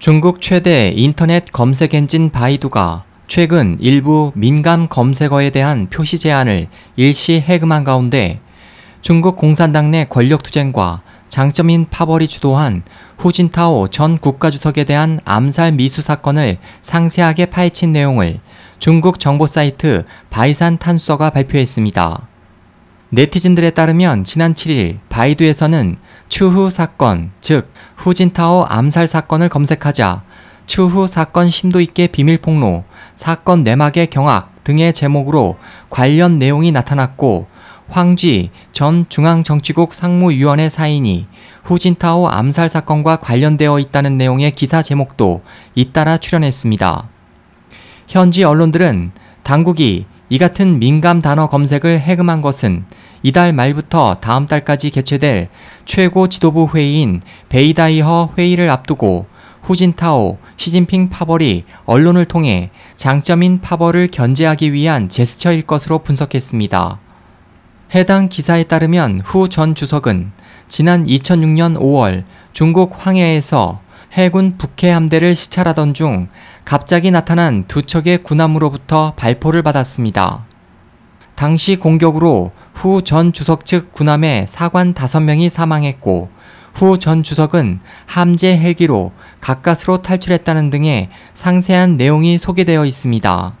중국 최대 인터넷 검색 엔진 바이두가 최근 일부 민감 검색어에 대한 표시 제한을 일시 해금한 가운데 중국 공산당 내 권력투쟁과 장쩌민 파벌이 주도한 후진타오 전 국가주석에 대한 암살 미수 사건을 상세하게 파헤친 내용을 중국 정보 사이트 바이산 탄수서가 발표했습니다. 네티즌들에 따르면 지난 7일 바이두에서는 추후 사건, 즉 후진타오 암살 사건을 검색하자 추후 사건 심도 있게 비밀 폭로, 사건 내막의 경악 등의 제목으로 관련 내용이 나타났고 황쥐 전 중앙정치국 상무위원회 사인이 후진타오 암살 사건과 관련되어 있다는 내용의 기사 제목도 잇따라 출연했습니다. 현지 언론들은 당국이 이 같은 민감 단어 검색을 해금한 것은 이달 말부터 다음 달까지 개최될 최고 지도부 회의인 베이다이허 회의를 앞두고 후진타오, 시진핑 파벌이 언론을 통해 장점인 파벌을 견제하기 위한 제스처일 것으로 분석했습니다. 해당 기사에 따르면 후 전 주석은 지난 2006년 5월 중국 황해에서 해군 북해 함대를 시찰하던 중 갑자기 나타난 두 척의 군함으로부터 발포를 받았습니다. 당시 공격으로 후 전 주석 측 군함의 사관 5명이 사망했고 후 전 주석은 함재 헬기로 가까스로 탈출했다는 등의 상세한 내용이 소개되어 있습니다.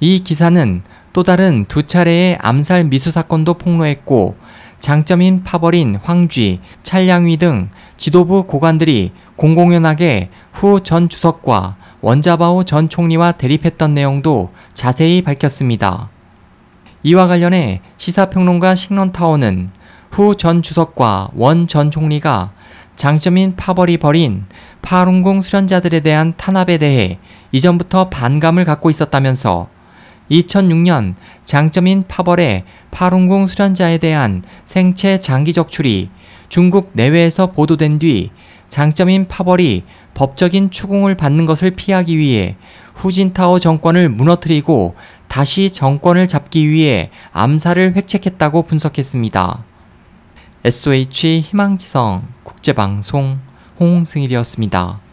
이 기사는 또 다른 두 차례의 암살 미수 사건도 폭로했고 장점인 파벌인 황쥐, 찰량위 등 지도부 고관들이 공공연하게 후 전 주석과 원자바오 전 총리와 대립했던 내용도 자세히 밝혔습니다. 이와 관련해 시사평론가 식런타워는 후 전 주석과 원 전 총리가 장점인 파벌이 벌인 파룬궁 수련자들에 대한 탄압에 대해 이전부터 반감을 갖고 있었다면서 2006년 장점인 파벌의 파룬궁 수련자에 대한 생체 장기 적출이 중국 내외에서 보도된 뒤 장점인 파벌이 법적인 추궁을 받는 것을 피하기 위해 후진타오 정권을 무너뜨리고 다시 정권을 잡기 위해 암살을 획책했다고 분석했습니다. SOH 희망지성 국제방송 홍승일이었습니다.